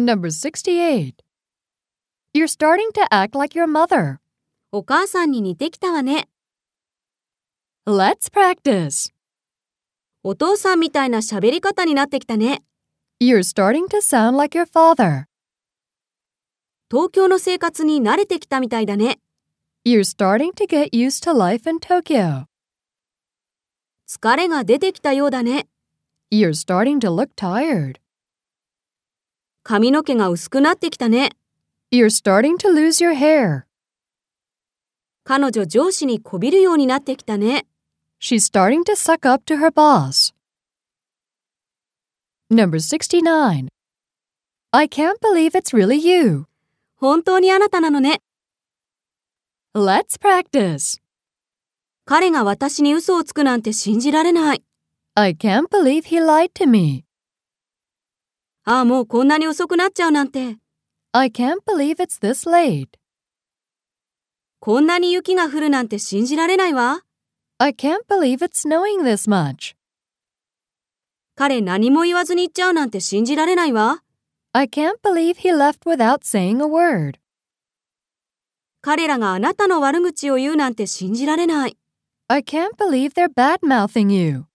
Number 68. You're starting to act like your mother. お母さんに似てきたわね。 Let's practice. お父さんみたいな喋り方になってきたね。 You're starting to sound like your father. 東京の生活に慣れてきたみたいだね。 You're starting to get used to life in Tokyo. 疲れが出てきたようだね。 You're starting to look tired. 髪の毛が薄くなってきたね。 You're starting to lose your hair. 彼女上司にこびるようになってきたね。 She's starting to suck up to her boss. Number 69. I can't believe it's really you. 本当にあなたなのね。 Let's practice. 彼が私に嘘をつくなんて信じられない。 I can't believe he lied to me. ああ、もうこんなに遅くなっちゃうなんて。I can't believe it's this late. こんなに雪が降るなんて信じられないわ。I can't believe it's snowing this much. 彼何も言わずに行っちゃうなんて信じられないわ。I can't believe he left without saying a word. 彼らがあなたの悪口を言うなんて信じられない。I can't believe they're bad mouthing you.